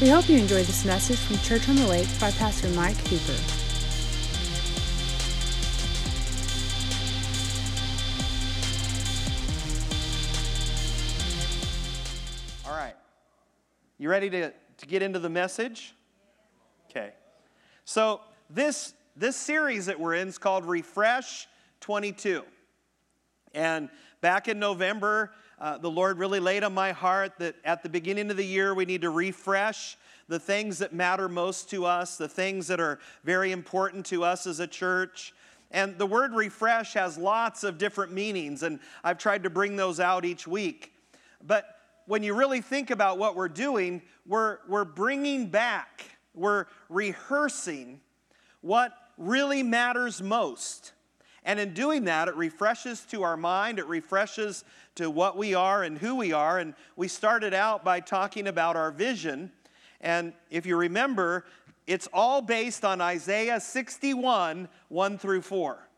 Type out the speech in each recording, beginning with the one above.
We hope you enjoy this message from Church on the Lake by Pastor Mike Hooper. All right. You ready to, to get into the message? Okay. So this this series that we're in is called Refresh 22. And back in November, uh, the Lord really laid on my heart that at the beginning of the year, we need to refresh the things that matter most to us, the things that are very important to us as a church. And the word refresh has lots of different meanings, and I've tried to bring those out each week. But when you really think about what we're doing, we're, we're bringing back, we're rehearsing what really matters most. And in doing that, it refreshes to our mind, it refreshes to what we are and who we are. And we started out by talking about our vision. And if you remember, it's all based on Isaiah 61, 1 through 4.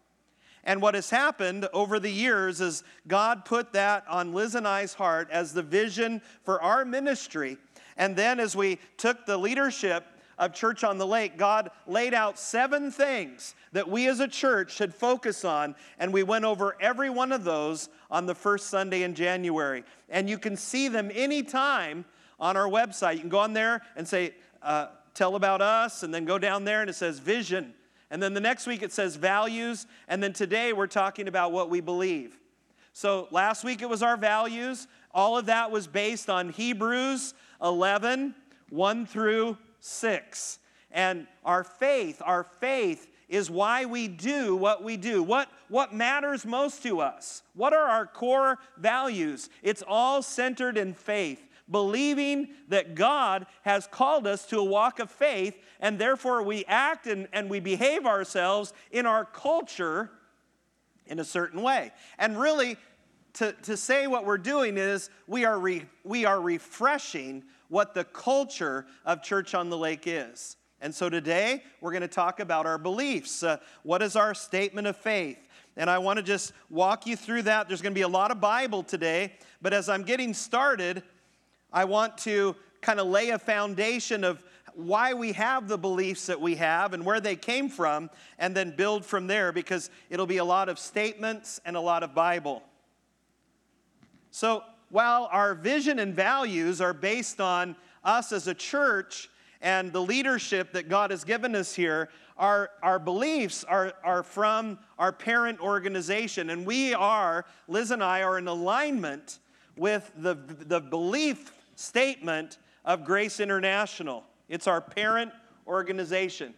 And what has happened over the years is God put that on Liz and I's heart as the vision for our ministry. And then as we took the leadership of Church on the Lake, God laid out seven things that we as a church should focus on, and we went over every one of those on the first Sunday in January. And you can see them anytime on our website. You can go on there and say, uh, Tell about us, and then go down there and it says vision. And then the next week it says values, and then today we're talking about what we believe. So last week it was our values. All of that was based on Hebrews 11, 1 through 6. And our faith, our faith is why we do what we do. What, what matters most to us? What are our core values? It's all centered in faith, believing that God has called us to a walk of faith, and therefore we act and, and we behave ourselves in our culture in a certain way. And really, to, to say what we're doing is we are, re, we are refreshing what the culture of Church on the Lake is. And so today we're going to talk about our beliefs. Uh, what is our statement of faith? And I want to just walk you through that. There's going to be a lot of Bible today, but as I'm getting started, I want to kind of lay a foundation of why we have the beliefs that we have and where they came from, and then build from there because it'll be a lot of statements and a lot of Bible. So, while our vision and values are based on us as a church and the leadership that God has given us here, our, our beliefs are, are from our parent organization. And we are, Liz and I, are in alignment with the, the belief statement of Grace International. It's our parent organization.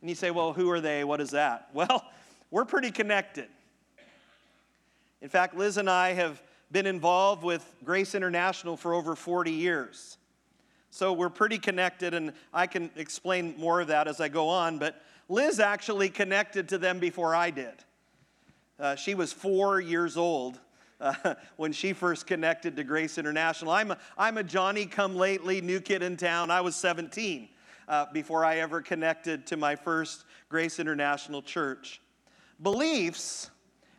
And you say, well, who are they? What is that? Well, we're pretty connected. In fact, Liz and I have been involved with Grace International for over 40 years. So we're pretty connected, and I can explain more of that as I go on. But Liz actually connected to them before I did. Uh, she was four years old uh, when she first connected to Grace International. I'm a, I'm a Johnny come lately, new kid in town. I was 17 uh, before I ever connected to my first Grace International church. Beliefs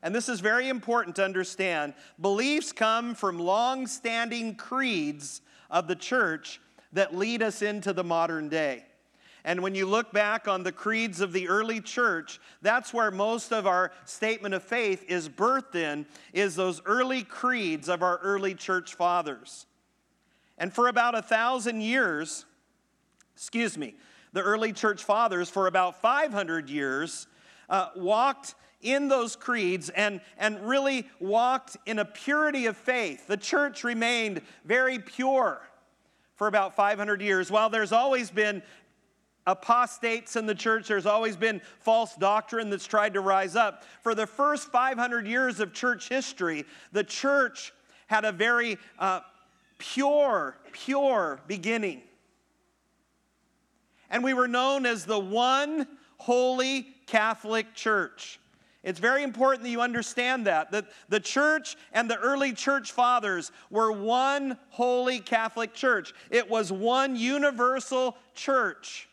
and this is very important to understand. Beliefs come from long standing creeds of the church that lead us into the modern day. And when you look back on the creeds of the early church, that's where most of our statement of faith is birthed in, is those early creeds of our early church fathers. And for about a thousand years, excuse me, the early church fathers, for about 500 years, uh, walked in those creeds and, and really walked in a purity of faith. The church remained very pure for about 500 years. While there's always been apostates in the church, there's always been false doctrine that's tried to rise up. For the first 500 years of church history, the church had a very uh, pure, pure beginning. And we were known as the one holy Catholic Church. It's very important that you understand that, that the church and the early church fathers were one holy Catholic church. It was one universal church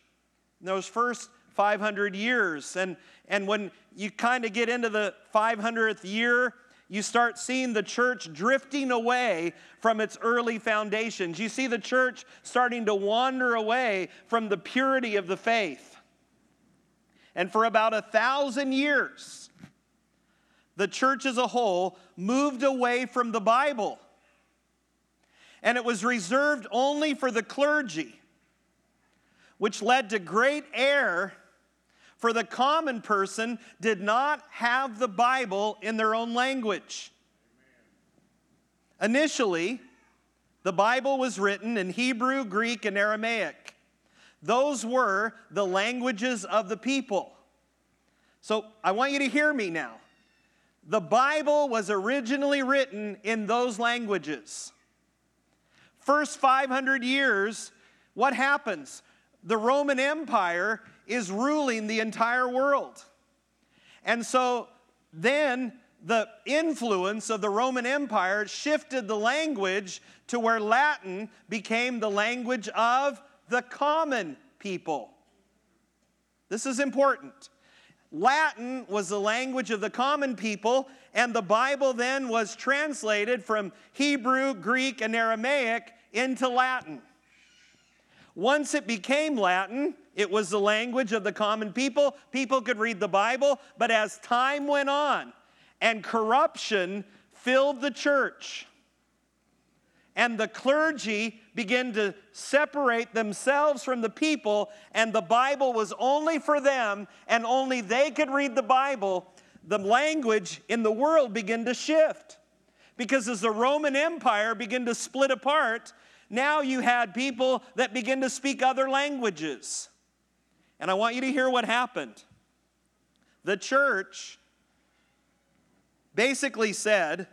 in those first 500 years. And, and when you kind of get into the 500th year, you start seeing the church drifting away from its early foundations. You see the church starting to wander away from the purity of the faith. And for about a thousand years, the church as a whole moved away from the Bible. And it was reserved only for the clergy, which led to great error for the common person did not have the Bible in their own language. Initially, the Bible was written in Hebrew, Greek, and Aramaic. Those were the languages of the people. So I want you to hear me now. The Bible was originally written in those languages. First 500 years, what happens? The Roman Empire is ruling the entire world. And so then the influence of the Roman Empire shifted the language to where Latin became the language of the common people. This is important. Latin was the language of the common people, and the Bible then was translated from Hebrew, Greek, and Aramaic into Latin. Once it became Latin, it was the language of the common people. People could read the Bible, but as time went on and corruption filled the church, and the clergy began to separate themselves from the people, and the Bible was only for them, and only they could read the Bible, the language in the world began to shift. Because as the Roman Empire began to split apart, now you had people that begin to speak other languages. And I want you to hear what happened. The church basically said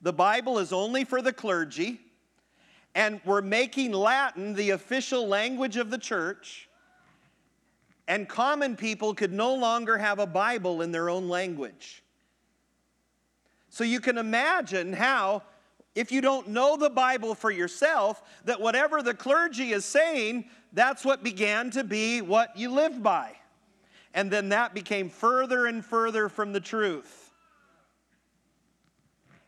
the Bible is only for the clergy, and we're making Latin the official language of the church, and common people could no longer have a Bible in their own language. So you can imagine how if you don't know the Bible for yourself, that whatever the clergy is saying, that's what began to be what you lived by. And then that became further and further from the truth.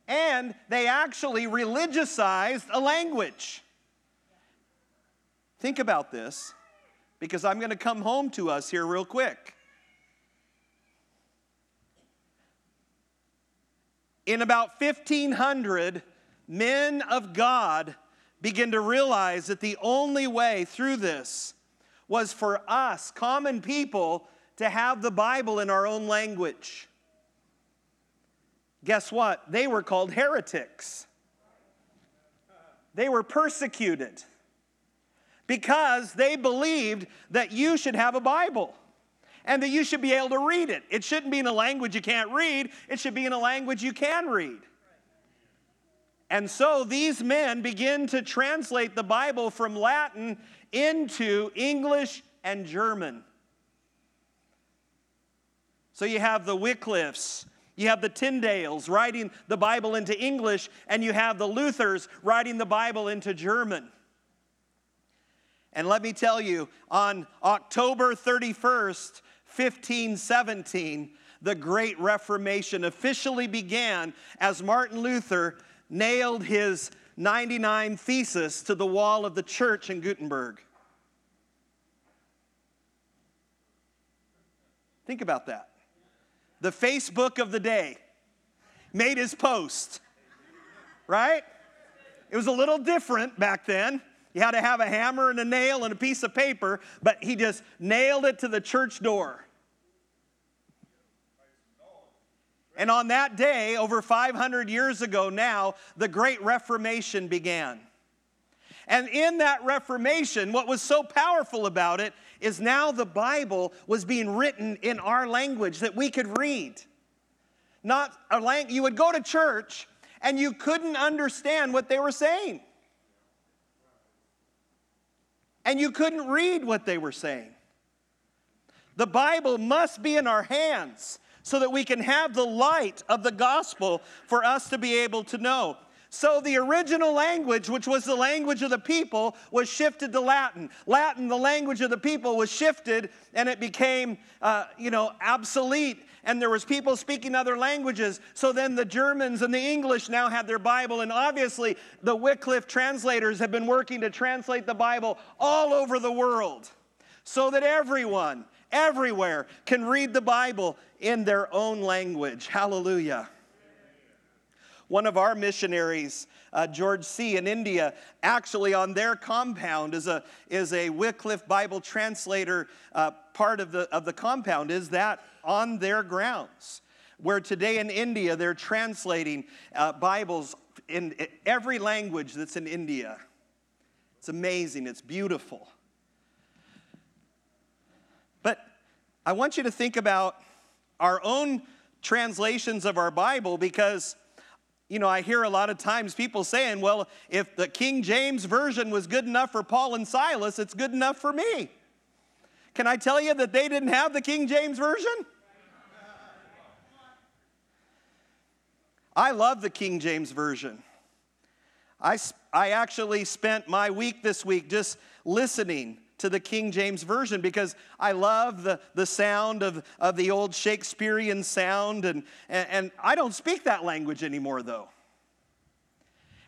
And they actually religiousized a language. Think about this, because I'm going to come home to us here real quick. In about 1500, men of God begin to realize that the only way through this was for us, common people, to have the Bible in our own language. Guess what? They were called heretics. They were persecuted because they believed that you should have a Bible and that you should be able to read it. It shouldn't be in a language you can't read, it should be in a language you can read. And so these men begin to translate the Bible from Latin into English and German. So you have the Wycliffes, you have the Tyndales writing the Bible into English, and you have the Luthers writing the Bible into German. And let me tell you, on October 31st, 1517, the Great Reformation officially began as Martin Luther nailed his 99 thesis to the wall of the church in Gutenberg. Think about that. The Facebook of the day made his post, right? It was a little different back then. You had to have a hammer and a nail and a piece of paper, but he just nailed it to the church door. And on that day, over 500 years ago now, the Great Reformation began. And in that Reformation, what was so powerful about it is now the Bible was being written in our language that we could read. Not a language, you would go to church and you couldn't understand what they were saying. And you couldn't read what they were saying. The Bible must be in our hands so that we can have the light of the gospel for us to be able to know. So the original language, which was the language of the people, was shifted to Latin. Latin, the language of the people, was shifted and it became, uh, you know, obsolete. And there was people speaking other languages. So then the Germans and the English now had their Bible. And obviously the Wycliffe translators have been working to translate the Bible all over the world so that everyone, everywhere, can read the Bible in their own language. Hallelujah. One of our missionaries, uh, George C. in India, actually on their compound is a, is a Wycliffe Bible translator. Uh, part of the, of the compound is that on their grounds. Where today in India, they're translating uh, Bibles in every language that's in India. It's amazing, it's beautiful. But I want you to think about our own translations of our Bible because you know, I hear a lot of times people saying, well, if the King James Version was good enough for Paul and Silas, it's good enough for me. Can I tell you that they didn't have the King James Version? I love the King James Version. I, I actually spent my week this week just listening to the King James Version because I love the, the sound of, of the old Shakespearean sound, and, and, and I don't speak that language anymore, though.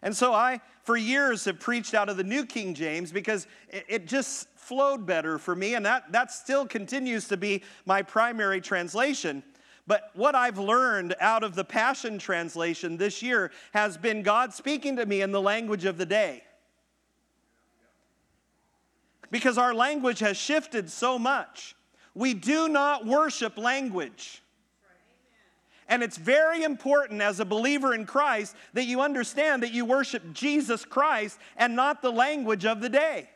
And so I, for years, have preached out of the New King James because it, it just flowed better for me, and that, that still continues to be my primary translation. But what I've learned out of the Passion Translation this year has been God speaking to me in the language of the day because our language has shifted so much. We do not worship language. And it's very important as a believer in Christ that you understand that you worship Jesus Christ and not the language of the day.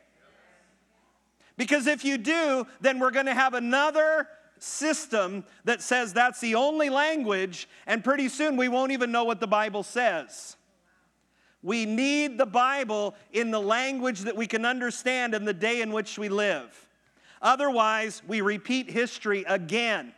Because if you do, then we're going to have another system that says that's the only language, and pretty soon we won't even know what the Bible says. We need the Bible in the language that we can understand in the day in which we live. Otherwise, we repeat history again.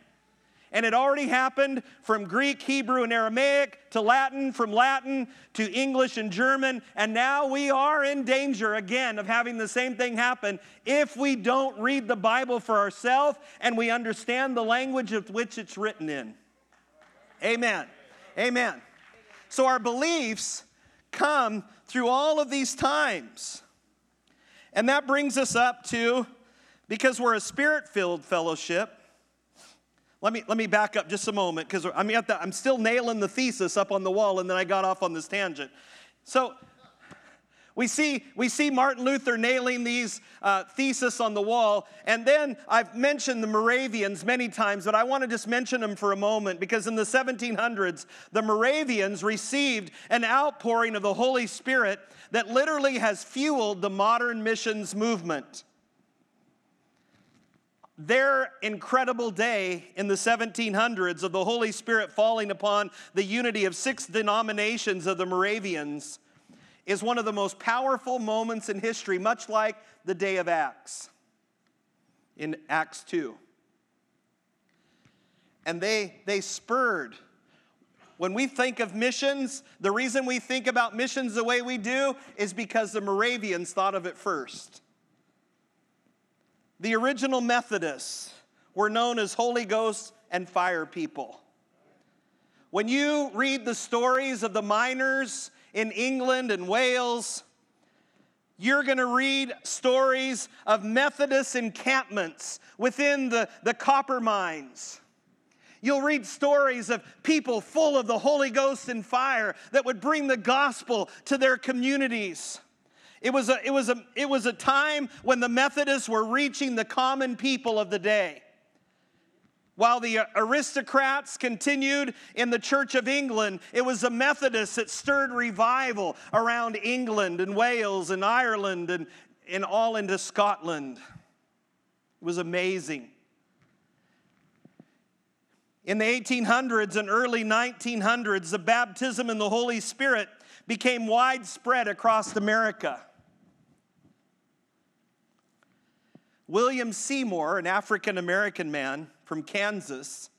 And it already happened from Greek, Hebrew, and Aramaic to Latin, from Latin to English and German. And now we are in danger again of having the same thing happen if we don't read the Bible for ourselves and we understand the language of which it's written in. Amen. Amen. So our beliefs come through all of these times. And that brings us up to because we're a spirit filled fellowship. Let me, let me back up just a moment because I'm, I'm still nailing the thesis up on the wall and then I got off on this tangent. So, we see, we see Martin Luther nailing these uh, theses on the wall. And then I've mentioned the Moravians many times, but I want to just mention them for a moment because in the 1700s, the Moravians received an outpouring of the Holy Spirit that literally has fueled the modern missions movement. Their incredible day in the 1700s of the Holy Spirit falling upon the unity of six denominations of the Moravians is one of the most powerful moments in history, much like the day of Acts in Acts 2. And they, they spurred. When we think of missions, the reason we think about missions the way we do is because the Moravians thought of it first. The original Methodists were known as Holy Ghost and fire people. When you read the stories of the miners in England and Wales, you're going to read stories of Methodist encampments within the, the copper mines. You'll read stories of people full of the Holy Ghost and fire that would bring the gospel to their communities. It was a, it was a, it was a time when the Methodists were reaching the common people of the day. While the aristocrats continued in the Church of England, it was the Methodists that stirred revival around England and Wales and Ireland and, and all into Scotland. It was amazing. In the 1800s and early 1900s, the baptism in the Holy Spirit became widespread across America. William Seymour, an African American man, from Kansas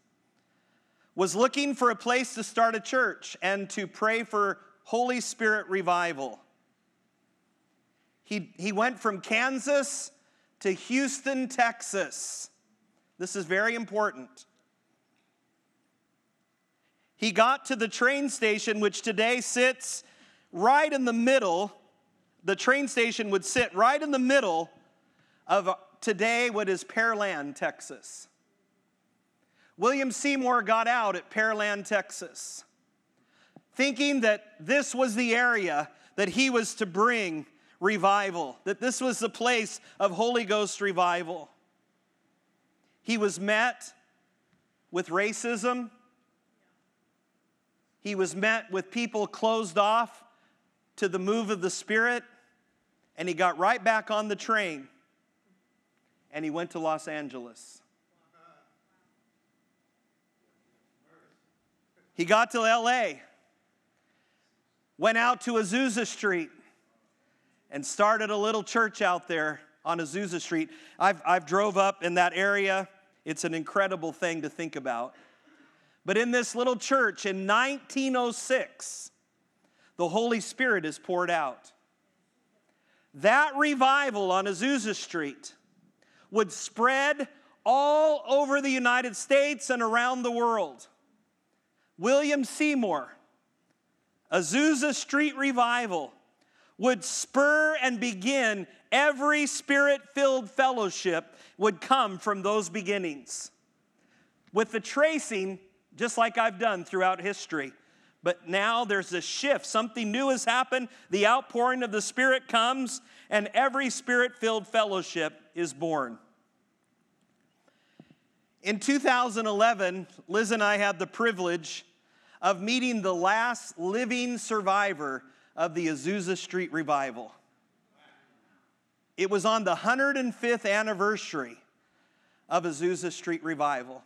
was looking for a place to start a church and to pray for Holy Spirit revival. He, he went from Kansas to Houston, Texas. This is very important. He got to the train station, which today sits right in the middle. The train station would sit right in the middle of today what is Pearland, Texas. William Seymour got out at Pearland, Texas, thinking that this was the area that he was to bring revival, that this was the place of Holy Ghost revival. He was met with racism. He was met with people closed off to the move of the Spirit, and he got right back on the train and he went to Los Angeles. He got to LA, went out to Azusa Street, and started a little church out there on Azusa Street. I've, I've drove up in that area. It's an incredible thing to think about. But in this little church in 1906, the Holy Spirit is poured out. That revival on Azusa Street would spread all over the United States and around the world. William Seymour, Azusa Street Revival, would spur and begin every spirit filled fellowship would come from those beginnings. With the tracing, just like I've done throughout history. But now there's a shift. Something new has happened. The outpouring of the Spirit comes, and every spirit filled fellowship is born. In 2011, Liz and I had the privilege of meeting the last living survivor of the Azusa Street revival. It was on the 105th anniversary of Azusa Street revival.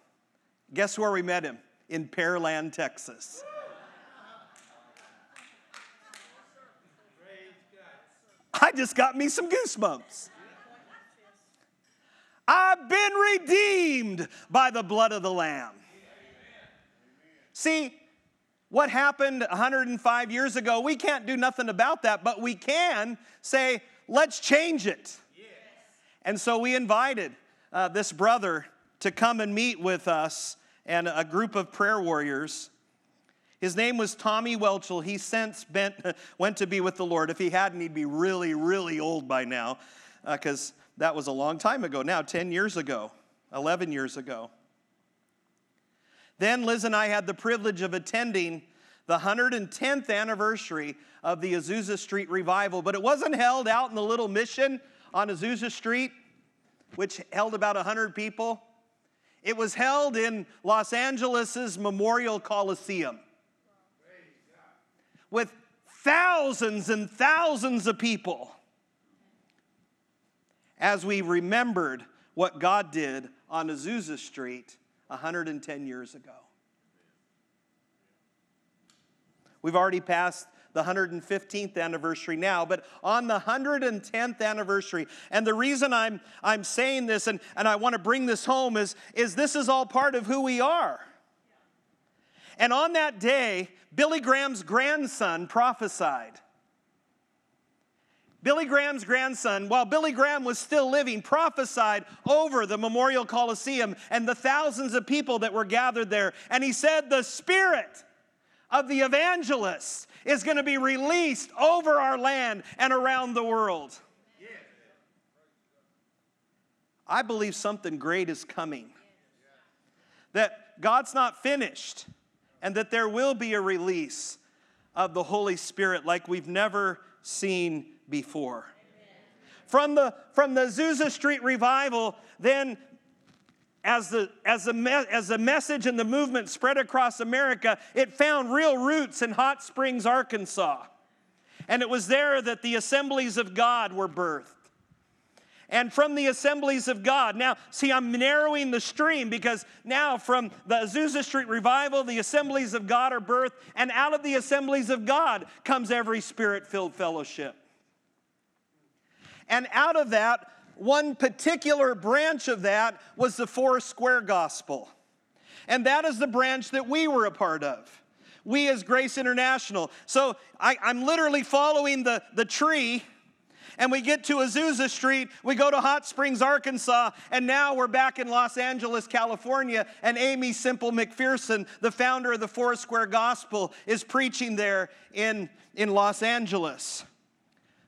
Guess where we met him? In Pearland, Texas. I just got me some goosebumps. I've been redeemed by the blood of the Lamb. See, what happened 105 years ago, we can't do nothing about that, but we can say, let's change it. And so we invited uh, this brother to come and meet with us and a group of prayer warriors. His name was Tommy Welchel. He since bent, went to be with the Lord. If he hadn't, he'd be really, really old by now because uh, that was a long time ago now, 10 years ago, 11 years ago. Then Liz and I had the privilege of attending the 110th anniversary of the Azusa Street revival, but it wasn't held out in the little mission on Azusa Street, which held about 100 people. It was held in Los Angeles's Memorial Coliseum with thousands and thousands of people as we remembered what God did on Azusa Street 110 years ago. We've already passed the 115th anniversary now, but on the 110th anniversary, and the reason I'm, I'm saying this and, and I want to bring this home is, is this is all part of who we are. And on that day, Billy Graham's grandson prophesied. Billy Graham's grandson, while Billy Graham was still living, prophesied over the Memorial Coliseum and the thousands of people that were gathered there. And he said, The spirit of the evangelist is going to be released over our land and around the world. I believe something great is coming. That God's not finished, and that there will be a release of the Holy Spirit like we've never seen before. From the, from the Azusa Street revival, then as the, as, the me, as the message and the movement spread across America, it found real roots in Hot Springs, Arkansas. And it was there that the assemblies of God were birthed and from the assemblies of God. Now, see, I'm narrowing the stream because now from the Azusa Street revival, the assemblies of God are birthed, and out of the assemblies of God comes every spirit filled fellowship. And out of that, one particular branch of that was the Four Square Gospel. And that is the branch that we were a part of. We as Grace International. So I, am literally following the, the tree and we get to Azusa Street, we go to Hot Springs, Arkansas, and now we're back in Los Angeles, California, and Aimee Semple McPherson, the founder of the Foursquare Gospel, is preaching there in, in Los Angeles.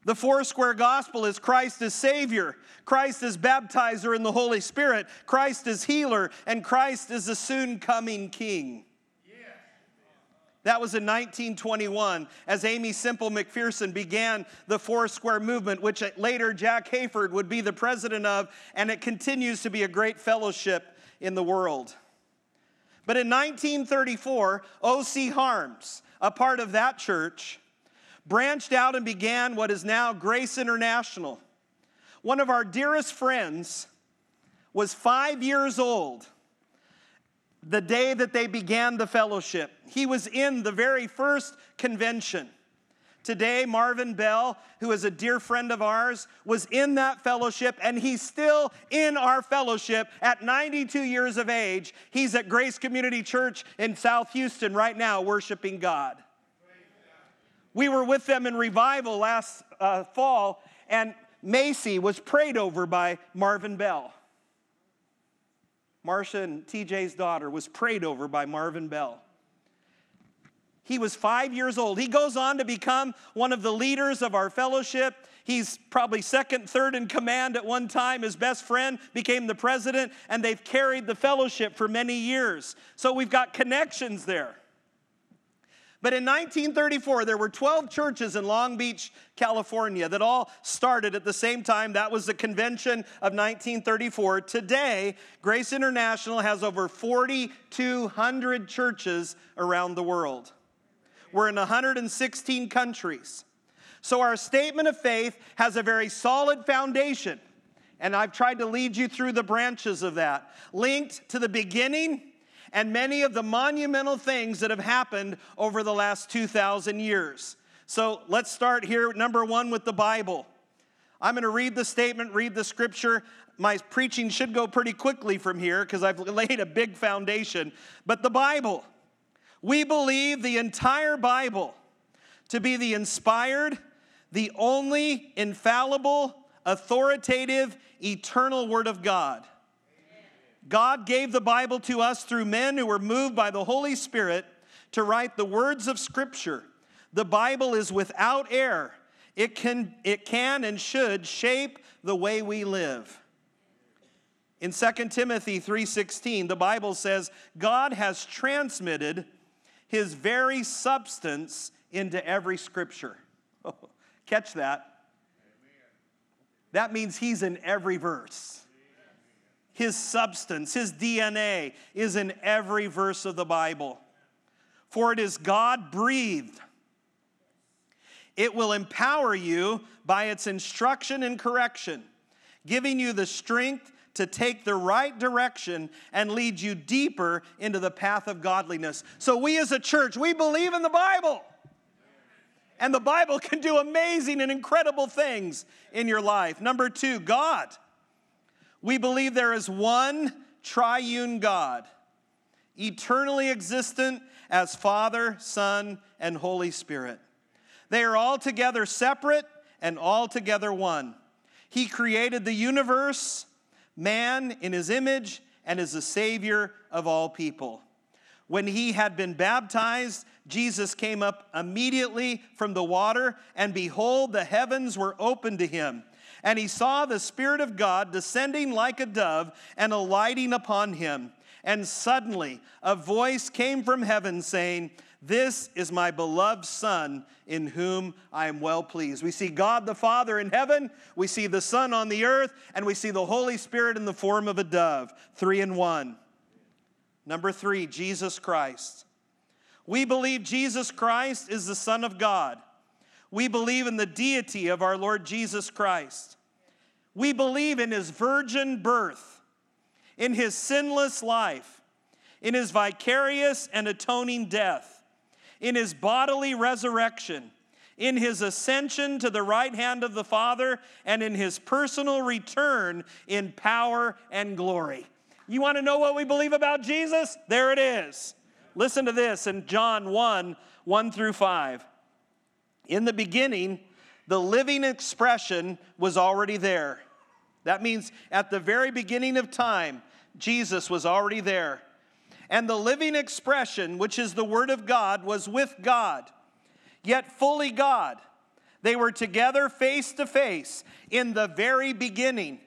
The four square Gospel is Christ as Savior, Christ as baptizer in the Holy Spirit, Christ as healer, and Christ as the soon coming King. That was in 1921 as Aimee Semple McPherson began the Four Square movement, which later Jack Hayford would be the president of, and it continues to be a great fellowship in the world. But in 1934, O.C. Harms, a part of that church, branched out and began what is now Grace International. One of our dearest friends was five years old the day that they began the fellowship. He was in the very first convention. Today, Marvin Bell, who is a dear friend of ours, was in that fellowship and he's still in our fellowship at 92 years of age. He's at Grace Community Church in South Houston right now, worshiping God. We were with them in revival last uh, fall, and Macy was prayed over by Marvin Bell. Marcia and TJ's daughter, was prayed over by Marvin Bell. He was five years old. He goes on to become one of the leaders of our fellowship. He's probably second, third in command at one time. His best friend became the president, and they've carried the fellowship for many years. So we've got connections there. But in 1934, there were 12 churches in Long Beach, California, that all started at the same time. That was the convention of 1934. Today, Grace International has over 4,200 churches around the world. We're in 116 countries. So, our statement of faith has a very solid foundation. And I've tried to lead you through the branches of that, linked to the beginning and many of the monumental things that have happened over the last 2,000 years. So let's start here, number one, with the Bible. I'm going to read the statement, read the scripture. My preaching should go pretty quickly from here because I've laid a big foundation. But the Bible, we believe the entire Bible to be the inspired, the only infallible, authoritative, eternal Word of God. God gave the Bible to us through men who were moved by the Holy Spirit to write the words of Scripture. The Bible is without error. It can, it can and should shape the way we live. In 2 Timothy 3:16, the Bible says, God has transmitted his very substance into every scripture. Catch that. That means he's in every verse. His substance, His DNA is in every verse of the Bible. For it is God breathed. It will empower you by its instruction and correction, giving you the strength to take the right direction and lead you deeper into the path of godliness. So, we as a church, we believe in the Bible. And the Bible can do amazing and incredible things in your life. Number two, God we believe there is one triune God, eternally existent as Father, Son, and Holy Spirit. They are all together separate and all together one. He created the universe, man in his image, and is the Savior of all people. When he had been baptized, Jesus came up immediately from the water, and behold, the heavens were opened to him and he saw the Spirit of God descending like a dove and alighting upon him. And suddenly a voice came from heaven saying, This is my beloved Son, in whom I am well pleased. We see God the Father in heaven, we see the Son on the earth, and we see the Holy Spirit in the form of a dove. Three in one. Number three, Jesus Christ. We believe Jesus Christ is the Son of God. We believe in the deity of our Lord Jesus Christ. We believe in his virgin birth, in his sinless life, in his vicarious and atoning death, in his bodily resurrection, in his ascension to the right hand of the Father, and in his personal return in power and glory. You want to know what we believe about Jesus? There it is. Listen to this in John 1 1 through 5. In the beginning, the living expression was already there. That means at the very beginning of time, Jesus was already there. And the living expression, which is the Word of God, was with God, yet fully God. They were together face to face in the very beginning.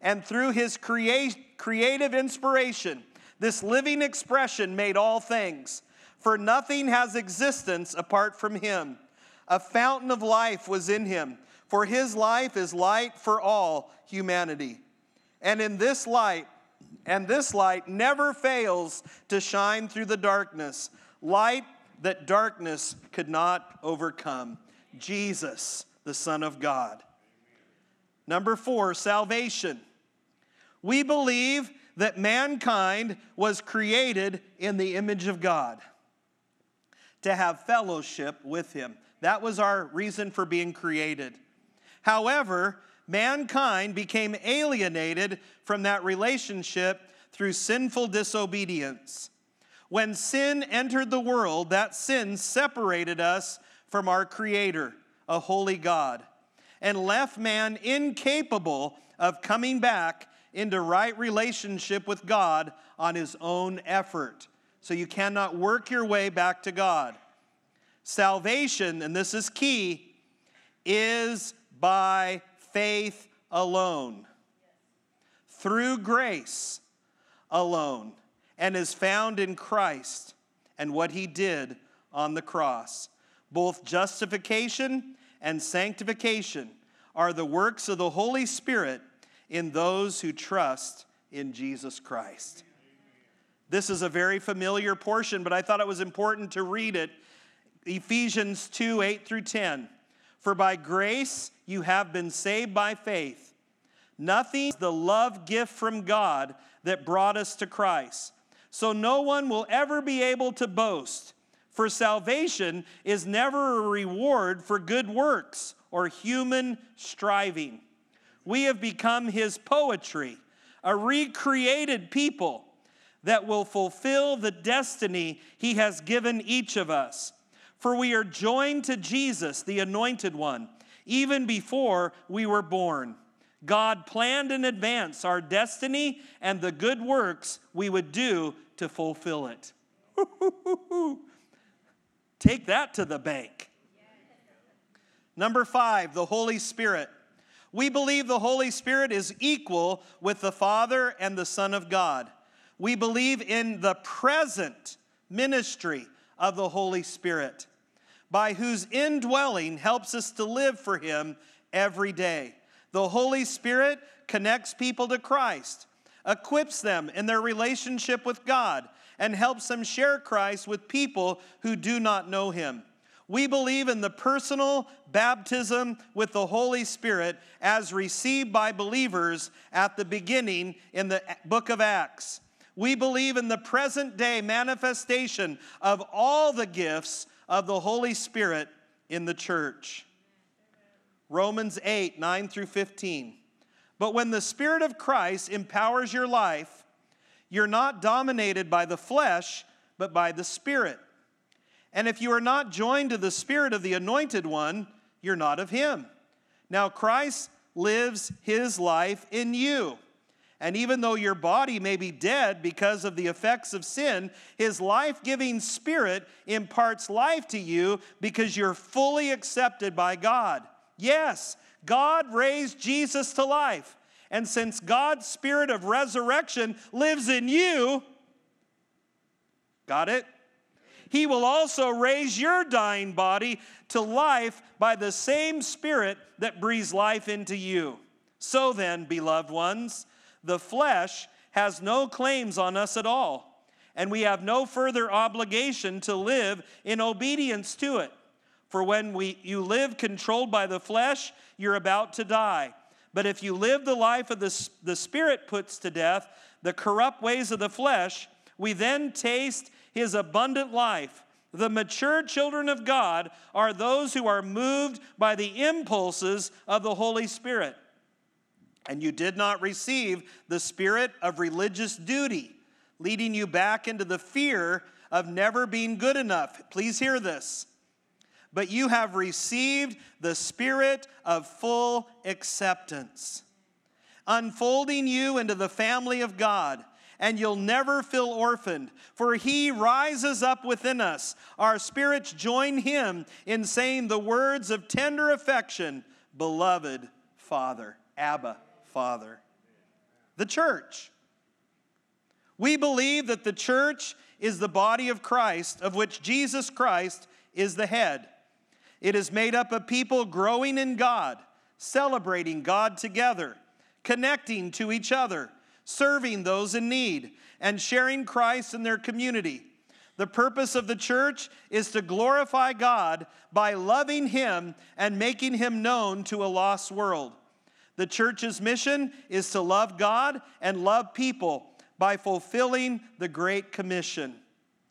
And through his crea- creative inspiration, this living expression made all things. For nothing has existence apart from him. A fountain of life was in him, for his life is light for all humanity. And in this light, and this light never fails to shine through the darkness, light that darkness could not overcome. Jesus, the Son of God. Number four, salvation. We believe that mankind was created in the image of God to have fellowship with Him. That was our reason for being created. However, mankind became alienated from that relationship through sinful disobedience. When sin entered the world, that sin separated us from our Creator, a holy God, and left man incapable of coming back into right relationship with God on his own effort. So you cannot work your way back to God. Salvation, and this is key, is by faith alone, through grace alone, and is found in Christ and what he did on the cross. Both justification and sanctification are the works of the Holy Spirit in those who trust in Jesus Christ. This is a very familiar portion, but I thought it was important to read it. Ephesians 2 8 through 10. For by grace you have been saved by faith. Nothing the love gift from God that brought us to Christ. So no one will ever be able to boast for salvation is never a reward for good works or human striving. We have become his poetry, a recreated people that will fulfill the destiny he has given each of us. For we are joined to Jesus, the anointed one, even before we were born. God planned in advance our destiny and the good works we would do to fulfill it. Take that to the bank. Number five, the Holy Spirit. We believe the Holy Spirit is equal with the Father and the Son of God. We believe in the present ministry of the Holy Spirit, by whose indwelling helps us to live for Him every day. The Holy Spirit connects people to Christ, equips them in their relationship with God, and helps them share Christ with people who do not know him. We believe in the personal baptism with the Holy Spirit as received by believers at the beginning in the book of Acts. We believe in the present day manifestation of all the gifts of the Holy Spirit in the church. Romans 8, 9 through 15. But when the Spirit of Christ empowers your life, you're not dominated by the flesh, but by the Spirit. And if you are not joined to the Spirit of the Anointed One, you're not of Him. Now, Christ lives His life in you. And even though your body may be dead because of the effects of sin, His life giving Spirit imparts life to you because you're fully accepted by God. Yes, God raised Jesus to life. And since God's spirit of resurrection lives in you, got it? He will also raise your dying body to life by the same spirit that breathes life into you. So then, beloved ones, the flesh has no claims on us at all, and we have no further obligation to live in obedience to it. For when we, you live controlled by the flesh, you're about to die. But if you live the life of the, the Spirit puts to death, the corrupt ways of the flesh, we then taste his abundant life. The mature children of God are those who are moved by the impulses of the Holy Spirit. And you did not receive the spirit of religious duty, leading you back into the fear of never being good enough. Please hear this. But you have received the spirit of full acceptance, unfolding you into the family of God and you'll never feel orphaned, for he rises up within us. Our spirits join him in saying the words of tender affection, beloved Father, Abba, Father. The church. We believe that the church is the body of Christ, of which Jesus Christ is the head. It is made up of people growing in God, celebrating God together, connecting to each other serving those in need, and sharing Christ in their community. The purpose of the church is to glorify God by loving Him and making Him known to a lost world. The church's mission is to love God and love people by fulfilling the Great Commission.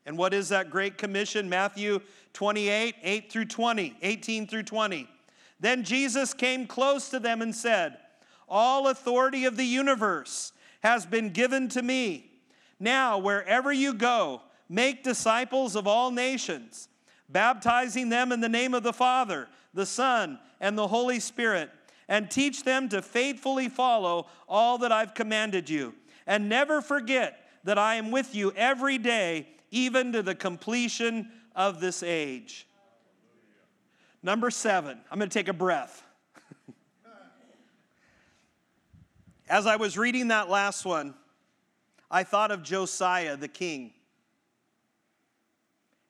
And what is that Great Commission? Matthew 28, 8 through 20, 18 through 20. Then Jesus came close to them and said, All authority of the universe has been given to me. Now, wherever you go, make disciples of all nations, baptizing them in the name of the Father, the Son, and the Holy Spirit, and teach them to faithfully follow all that I've commanded you. And never forget that I am with you every day, even to the completion of this age. Number seven, I'm going to take a breath. As I was reading that last one, I thought of Josiah the king.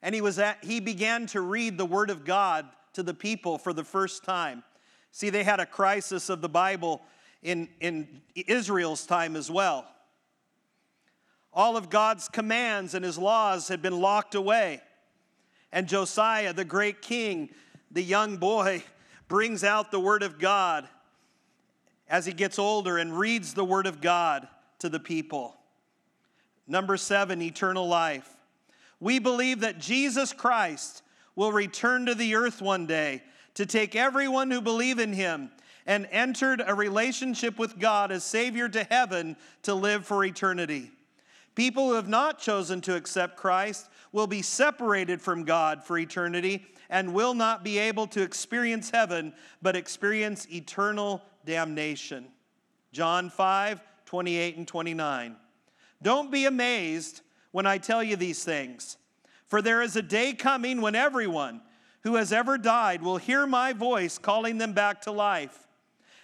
And he, was at, he began to read the word of God to the people for the first time. See, they had a crisis of the Bible in, in Israel's time as well. All of God's commands and his laws had been locked away. And Josiah, the great king, the young boy, brings out the word of God as he gets older and reads the Word of God to the people. Number seven, eternal life. We believe that Jesus Christ will return to the earth one day to take everyone who believe in him and entered a relationship with God as Savior to heaven to live for eternity. People who have not chosen to accept Christ will be separated from God for eternity and will not be able to experience heaven, but experience eternal damnation. John 5 28 and 29. Don't be amazed when I tell you these things, for there is a day coming when everyone who has ever died will hear my voice calling them back to life,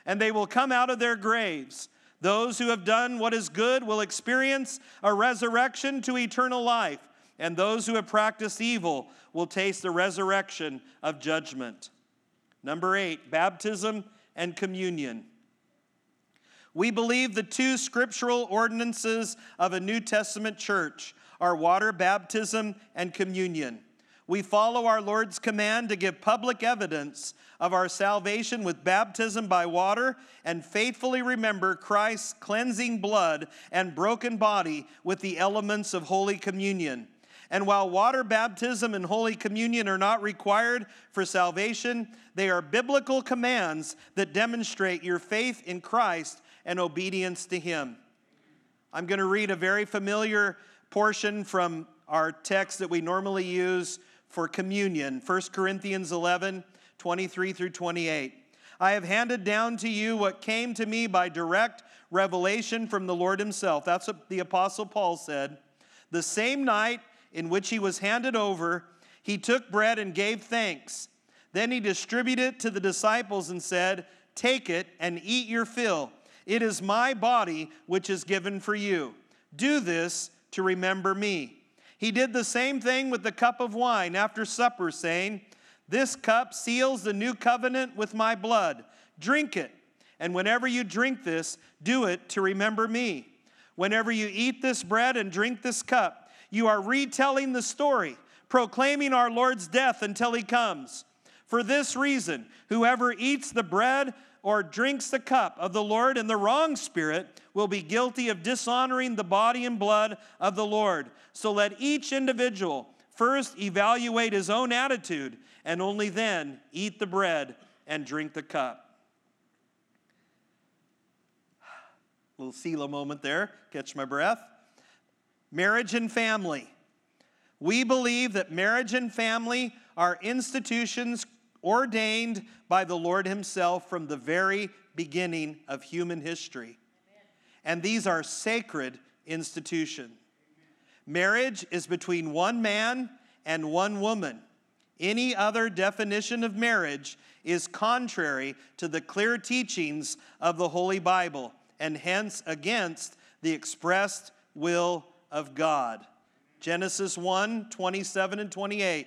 and they will come out of their graves. Those who have done what is good will experience a resurrection to eternal life, and those who have practiced evil will taste the resurrection of judgment. Number eight, baptism and communion. We believe the two scriptural ordinances of a New Testament church are water baptism and communion. We follow our Lord's command to give public evidence of our salvation with baptism by water and faithfully remember Christ's cleansing blood and broken body with the elements of Holy Communion. And while water baptism and Holy Communion are not required for salvation, they are biblical commands that demonstrate your faith in Christ and obedience to Him. I'm going to read a very familiar portion from our text that we normally use for communion 1 Corinthians 11 23 through 28. I have handed down to you what came to me by direct revelation from the Lord Himself. That's what the Apostle Paul said. The same night, in which he was handed over, he took bread and gave thanks. Then he distributed it to the disciples and said, Take it and eat your fill. It is my body which is given for you. Do this to remember me. He did the same thing with the cup of wine after supper, saying, This cup seals the new covenant with my blood. Drink it. And whenever you drink this, do it to remember me. Whenever you eat this bread and drink this cup, you are retelling the story, proclaiming our Lord's death until he comes. For this reason, whoever eats the bread or drinks the cup of the Lord in the wrong spirit will be guilty of dishonoring the body and blood of the Lord. So let each individual first evaluate his own attitude and only then eat the bread and drink the cup. Little Selah moment there, catch my breath. Marriage and family. We believe that marriage and family are institutions ordained by the Lord Himself from the very beginning of human history. And these are sacred institutions. Marriage is between one man and one woman. Any other definition of marriage is contrary to the clear teachings of the Holy Bible and hence against the expressed will of God. Genesis 1 27 and 28.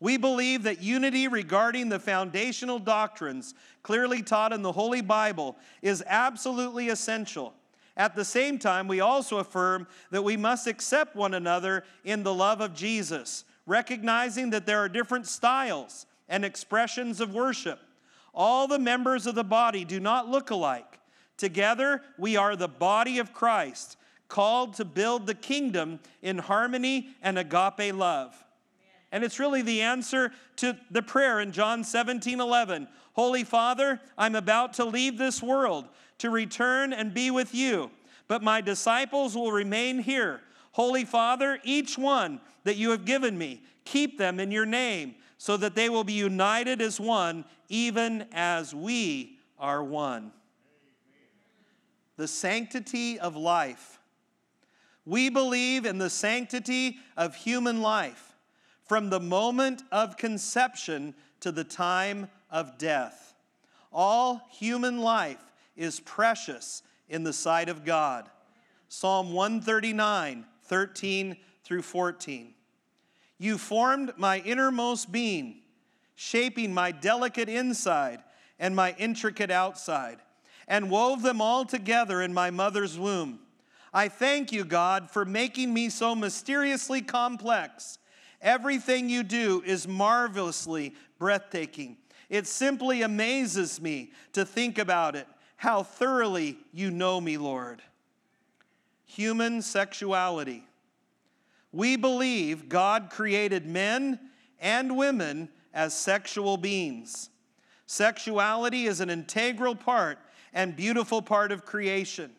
We believe that unity regarding the foundational doctrines clearly taught in the Holy Bible is absolutely essential. At the same time, we also affirm that we must accept one another in the love of Jesus, recognizing that there are different styles and expressions of worship. All the members of the body do not look alike. Together, we are the body of Christ, called to build the kingdom in harmony and agape love. And it's really the answer to the prayer in John 17 11. Holy Father, I'm about to leave this world to return and be with you, but my disciples will remain here. Holy Father, each one that you have given me, keep them in your name, so that they will be united as one, even as we are one. The sanctity of life. We believe in the sanctity of human life from the moment of conception to the time of death. All human life is precious in the sight of God. Psalm 139, 13 through 14. You formed my innermost being, shaping my delicate inside and my intricate outside, and wove them all together in my mother's womb. I thank you, God, for making me so mysteriously complex Everything you do is marvelously breathtaking. It simply amazes me to think about it, how thoroughly you know me, Lord. Human sexuality. We believe God created men and women as sexual beings. Sexuality is an integral part and beautiful part of creation.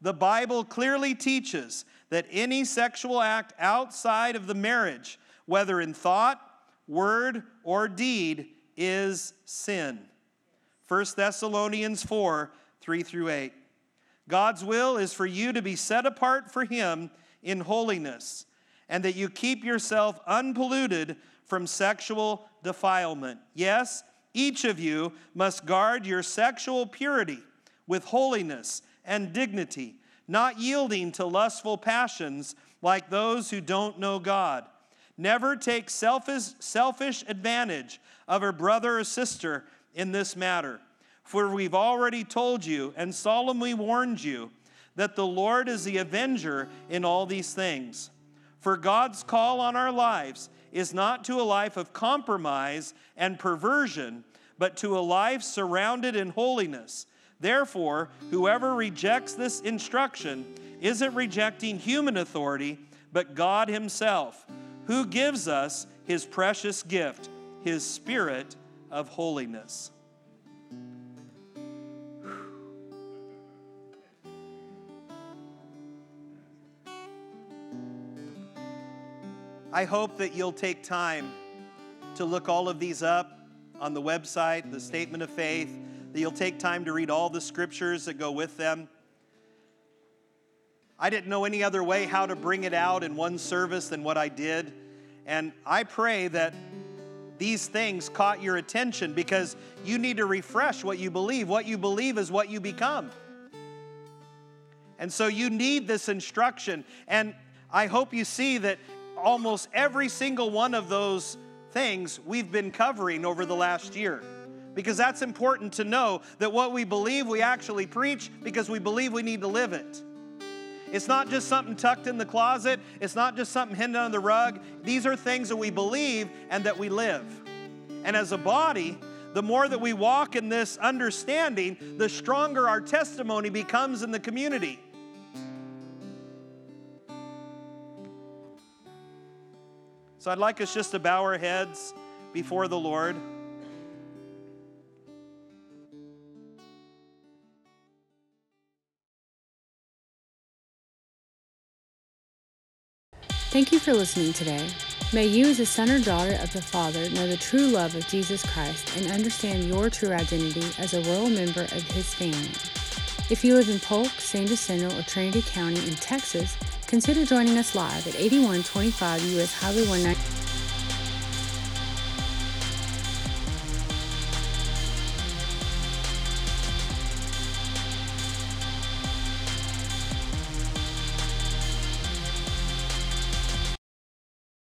The Bible clearly teaches that any sexual act outside of the marriage whether in thought, word, or deed, is sin. 1 Thessalonians 4 3 through 8. God's will is for you to be set apart for Him in holiness, and that you keep yourself unpolluted from sexual defilement. Yes, each of you must guard your sexual purity with holiness and dignity, not yielding to lustful passions like those who don't know God Never take selfish, selfish advantage of a brother or sister in this matter. For we've already told you and solemnly warned you that the Lord is the avenger in all these things. For God's call on our lives is not to a life of compromise and perversion, but to a life surrounded in holiness. Therefore, whoever rejects this instruction isn't rejecting human authority, but God Himself who gives us his precious gift, his spirit of holiness. I hope that you'll take time to look all of these up on the website, the statement of faith, that you'll take time to read all the scriptures that go with them. I didn't know any other way how to bring it out in one service than what I did. And I pray that these things caught your attention because you need to refresh what you believe. What you believe is what you become. And so you need this instruction. And I hope you see that almost every single one of those things we've been covering over the last year. Because that's important to know that what we believe we actually preach because we believe we need to live it. It's not just something tucked in the closet, it's not just something hidden under the rug. These are things that we believe and that we live. And as a body, the more that we walk in this understanding, the stronger our testimony becomes in the community. So I'd like us just to bow our heads before the Lord. Thank you for listening today. May you, as a son or daughter of the Father, know the true love of Jesus Christ and understand your true identity as a royal member of His family. If you live in Polk, San Jacinto, or Trinity County in Texas, consider joining us live at 8125 US Highway 190.